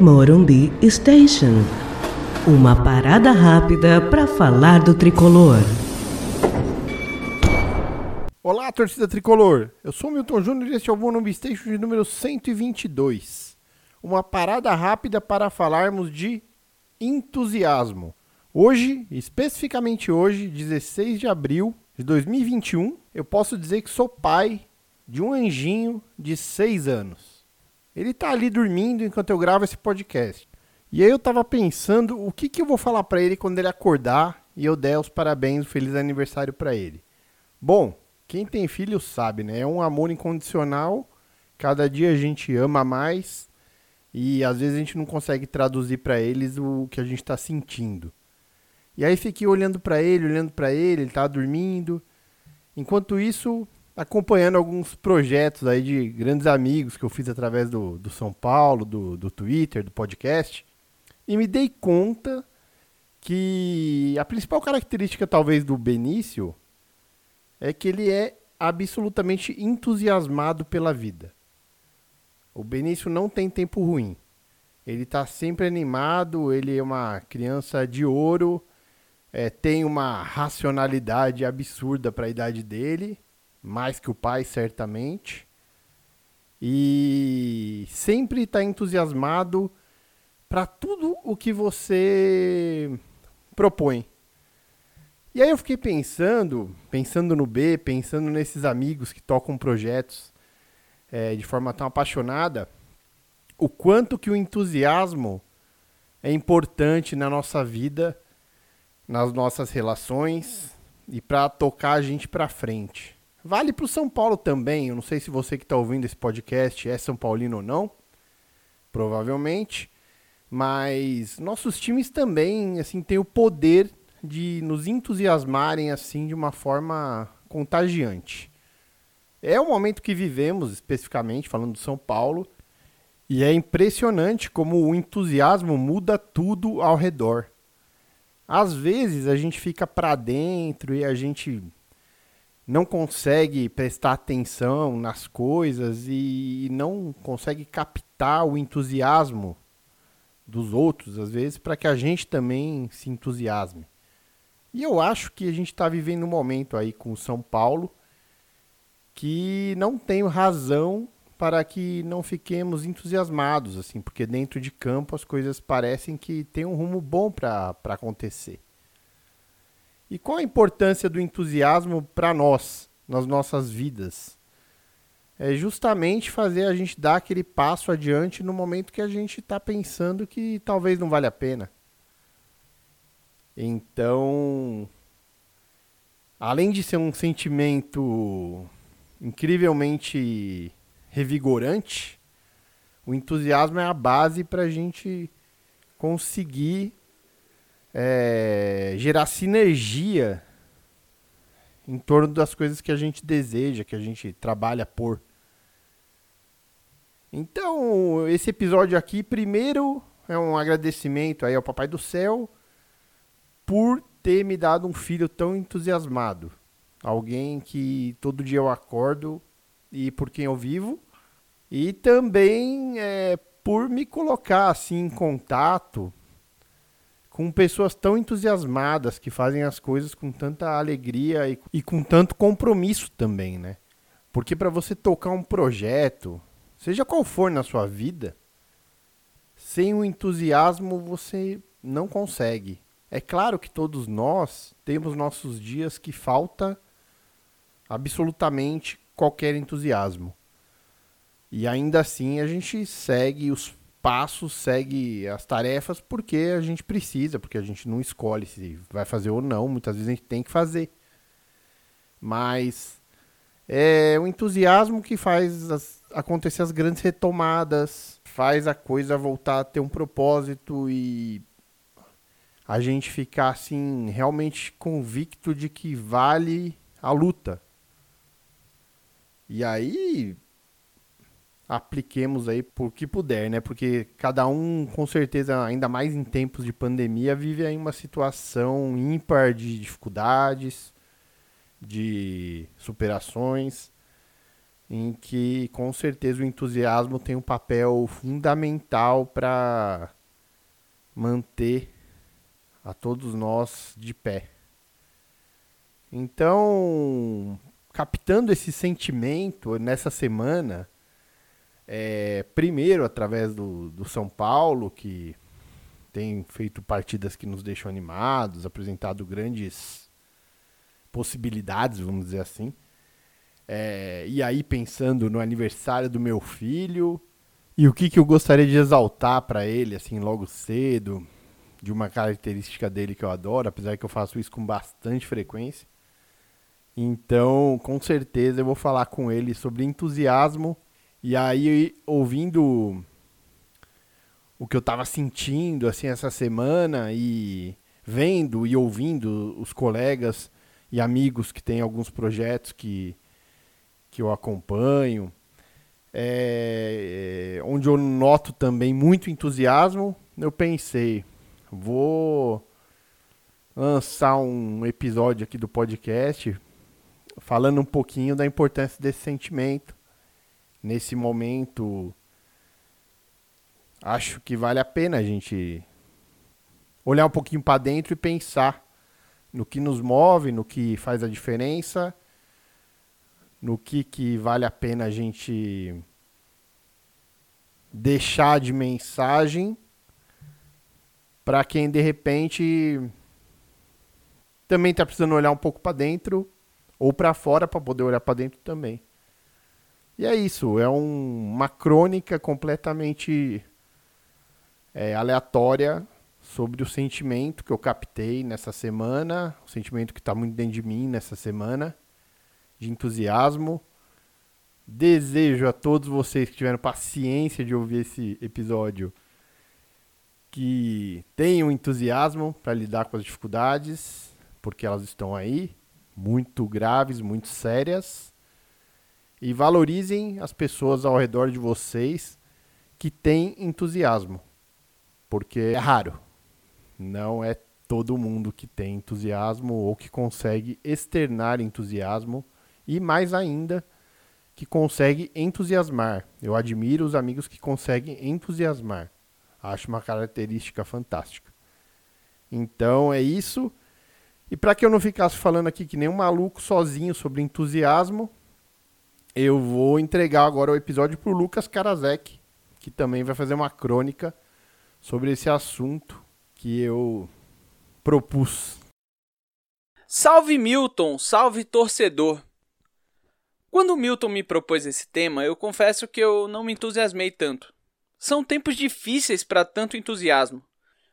Morumbi Station. Uma parada rápida para falar do tricolor. Olá, torcida tricolor. Eu sou o Milton Júnior e este é o Morumbi Station de número 122. Uma parada rápida para falarmos de entusiasmo. Hoje, especificamente hoje, 16 de abril de 2021, eu posso dizer que sou pai de um anjinho de 6 anos. Ele tá ali dormindo enquanto eu gravo esse podcast. E aí eu tava pensando o que, que eu vou falar para ele quando ele acordar e eu der os parabéns, o feliz aniversário para ele. Bom, quem tem filho sabe, né? É um amor incondicional. Cada dia a gente ama mais e às vezes a gente não consegue traduzir para eles o que a gente está sentindo. E aí fiquei olhando para ele, olhando para ele, ele tava dormindo. Enquanto isso, acompanhando alguns projetos aí de grandes amigos que eu fiz através do, do São Paulo, do, do Twitter, do podcast, e me dei conta que a principal característica talvez do Benício é que ele é absolutamente entusiasmado pela vida. O Benício não tem tempo ruim. Ele está sempre animado, ele é uma criança de ouro, é, tem uma racionalidade absurda para a idade dele mais que o pai, certamente. E sempre está entusiasmado para tudo o que você propõe. E aí eu fiquei pensando, pensando no B, pensando nesses amigos que tocam projetos é, de forma tão apaixonada, o quanto que o entusiasmo é importante na nossa vida, nas nossas relações e para tocar a gente para frente. Vale para o São Paulo também. Eu não sei se você que está ouvindo esse podcast é São Paulino ou não. Provavelmente. Mas nossos times também assim têm o poder de nos entusiasmarem assim de uma forma contagiante. É o momento que vivemos, especificamente falando do São Paulo, e é impressionante como o entusiasmo muda tudo ao redor. Às vezes a gente fica para dentro e a gente não consegue prestar atenção nas coisas e não consegue captar o entusiasmo dos outros, às vezes, para que a gente também se entusiasme. E eu acho que a gente está vivendo um momento aí com o São Paulo que não tenho razão para que não fiquemos entusiasmados, assim, porque dentro de campo as coisas parecem que tem um rumo bom para acontecer. E qual a importância do entusiasmo para nós, nas nossas vidas? É justamente fazer a gente dar aquele passo adiante no momento que a gente está pensando que talvez não vale a pena. Então, além de ser um sentimento incrivelmente revigorante, o entusiasmo é a base para a gente conseguir é, gerar sinergia em torno das coisas que a gente deseja, que a gente trabalha por. Então, esse episódio aqui, primeiro, é um agradecimento aí ao Papai do Céu por ter me dado um filho tão entusiasmado. Alguém que todo dia eu acordo e por quem eu vivo. E também é, por me colocar assim em contato com pessoas tão entusiasmadas que fazem as coisas com tanta alegria e, e com tanto compromisso também, né? Porque para você tocar um projeto, seja qual for na sua vida, sem o entusiasmo você não consegue. É claro que todos nós temos nossos dias que falta absolutamente qualquer entusiasmo. E ainda assim a gente segue os passo, segue as tarefas porque a gente precisa, porque a gente não escolhe se vai fazer ou não, muitas vezes a gente tem que fazer. Mas é o entusiasmo que faz as, acontecer as grandes retomadas, faz a coisa voltar a ter um propósito e a gente ficar assim realmente convicto de que vale a luta. E aí apliquemos aí por que puder, né? Porque cada um, com certeza, ainda mais em tempos de pandemia, vive aí uma situação ímpar de dificuldades, de superações. em que com certeza o entusiasmo tem um papel fundamental para manter a todos nós de pé. Então, captando esse sentimento nessa semana, é, primeiro através do, do São Paulo, que tem feito partidas que nos deixam animados, apresentado grandes possibilidades, vamos dizer assim. É, e aí pensando no aniversário do meu filho e o que, que eu gostaria de exaltar para ele assim logo cedo, de uma característica dele que eu adoro, apesar que eu faço isso com bastante frequência. Então, com certeza eu vou falar com ele sobre entusiasmo e aí ouvindo o que eu estava sentindo assim essa semana e vendo e ouvindo os colegas e amigos que têm alguns projetos que que eu acompanho, é, onde eu noto também muito entusiasmo, eu pensei, vou lançar um episódio aqui do podcast falando um pouquinho da importância desse sentimento. Nesse momento, acho que vale a pena a gente olhar um pouquinho para dentro e pensar no que nos move, no que faz a diferença no que, que vale a pena a gente deixar de mensagem para quem de repente também está precisando olhar um pouco para dentro ou para fora para poder olhar para dentro também. E é isso, é um, uma crônica completamente é, aleatória sobre o sentimento que eu captei nessa semana, o sentimento que está muito dentro de mim nessa semana de entusiasmo. Desejo a todos vocês que tiveram paciência de ouvir esse episódio que tenham entusiasmo para lidar com as dificuldades, porque elas estão aí, muito graves, muito sérias. E valorizem as pessoas ao redor de vocês que têm entusiasmo, porque é raro. Não é todo mundo que tem entusiasmo ou que consegue externar entusiasmo e mais ainda que consegue entusiasmar. Eu admiro os amigos que conseguem entusiasmar. Acho uma característica fantástica. Então é isso. E para que eu não ficasse falando aqui que nem um maluco sozinho sobre entusiasmo, eu vou entregar agora o episódio para o Lucas Karasek, que também vai fazer uma crônica sobre esse assunto que eu propus. Salve Milton, salve torcedor. Quando o Milton me propôs esse tema, eu confesso que eu não me entusiasmei tanto. São tempos difíceis para tanto entusiasmo.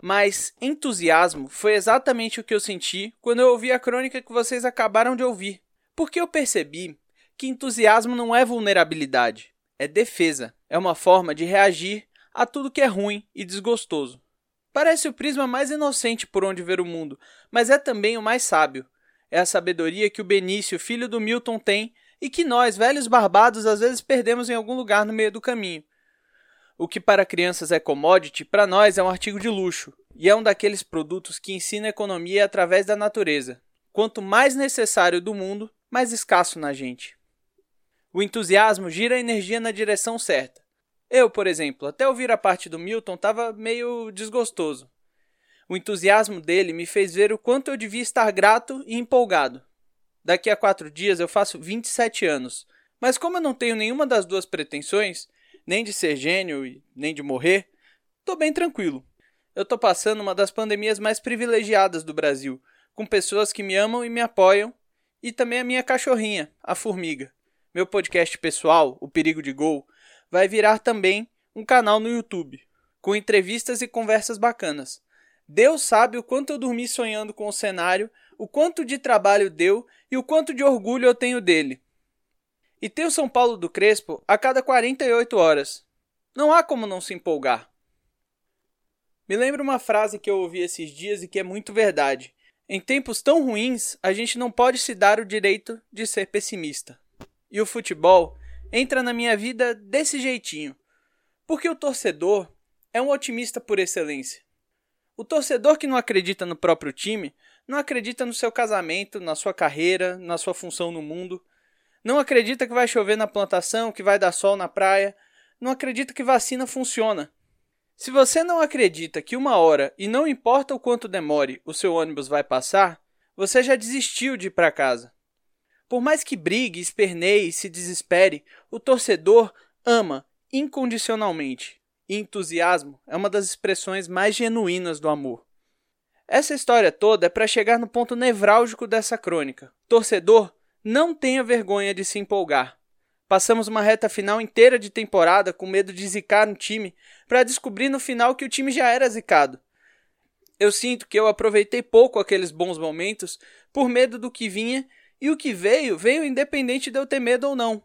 Mas entusiasmo foi exatamente o que eu senti quando eu ouvi a crônica que vocês acabaram de ouvir. Porque eu percebi que entusiasmo não é vulnerabilidade, é defesa, é uma forma de reagir a tudo que é ruim e desgostoso. Parece o prisma mais inocente por onde ver o mundo, mas é também o mais sábio. É a sabedoria que o Benício, filho do Milton, tem e que nós, velhos barbados, às vezes perdemos em algum lugar no meio do caminho. O que para crianças é commodity, para nós é um artigo de luxo, e é um daqueles produtos que ensina economia através da natureza. Quanto mais necessário do mundo, mais escasso na gente. O entusiasmo gira a energia na direção certa. Eu, por exemplo, até ouvir a parte do Milton, estava meio desgostoso. O entusiasmo dele me fez ver o quanto eu devia estar grato e empolgado. Daqui a quatro dias eu faço 27 anos. Mas como eu não tenho nenhuma das duas pretensões, nem de ser gênio e nem de morrer, tô bem tranquilo. Eu tô passando uma das pandemias mais privilegiadas do Brasil, com pessoas que me amam e me apoiam, e também a minha cachorrinha, a Formiga. Meu podcast pessoal, O Perigo de Gol, vai virar também um canal no YouTube, com entrevistas e conversas bacanas. Deus sabe o quanto eu dormi sonhando com o cenário o quanto de trabalho deu e o quanto de orgulho eu tenho dele. E tem o São Paulo do Crespo a cada 48 horas. Não há como não se empolgar. Me lembra uma frase que eu ouvi esses dias e que é muito verdade. Em tempos tão ruins, a gente não pode se dar o direito de ser pessimista. E o futebol entra na minha vida desse jeitinho. Porque o torcedor é um otimista por excelência. O torcedor que não acredita no próprio time não acredita no seu casamento, na sua carreira, na sua função no mundo. Não acredita que vai chover na plantação, que vai dar sol na praia. Não acredita que vacina funciona. Se você não acredita que uma hora, e não importa o quanto demore, o seu ônibus vai passar, você já desistiu de ir para casa. Por mais que brigue, esperneie e se desespere, o torcedor ama incondicionalmente. E entusiasmo é uma das expressões mais genuínas do amor. Essa história toda é para chegar no ponto nevrálgico dessa crônica. Torcedor não tenha vergonha de se empolgar. Passamos uma reta final inteira de temporada com medo de zicar um time, para descobrir no final que o time já era zicado. Eu sinto que eu aproveitei pouco aqueles bons momentos por medo do que vinha, e o que veio, veio independente de eu ter medo ou não.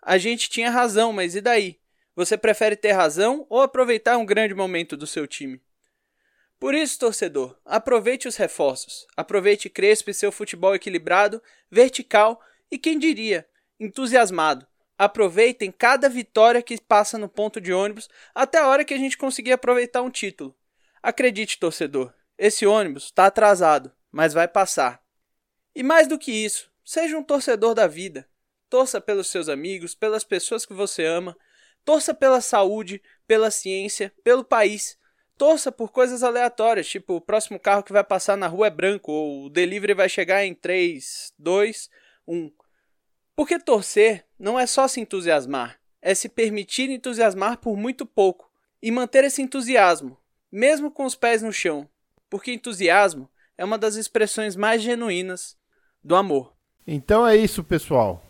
A gente tinha razão, mas e daí? Você prefere ter razão ou aproveitar um grande momento do seu time? Por isso, torcedor, aproveite os reforços. Aproveite Crespo e seu futebol equilibrado, vertical e, quem diria, entusiasmado. Aproveitem cada vitória que passa no ponto de ônibus até a hora que a gente conseguir aproveitar um título. Acredite, torcedor, esse ônibus está atrasado, mas vai passar. E mais do que isso, seja um torcedor da vida. Torça pelos seus amigos, pelas pessoas que você ama. Torça pela saúde, pela ciência, pelo país torça por coisas aleatórias, tipo o próximo carro que vai passar na rua é branco, ou o delivery vai chegar em 3, 2, 1. Porque torcer não é só se entusiasmar, é se permitir entusiasmar por muito pouco e manter esse entusiasmo, mesmo com os pés no chão, porque entusiasmo é uma das expressões mais genuínas do amor. Então é isso, pessoal.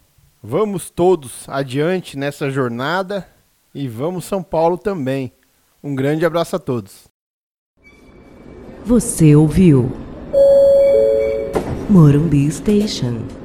Vamos todos adiante nessa jornada e vamos São Paulo também. Um grande abraço a todos. Você ouviu Morumbi Station.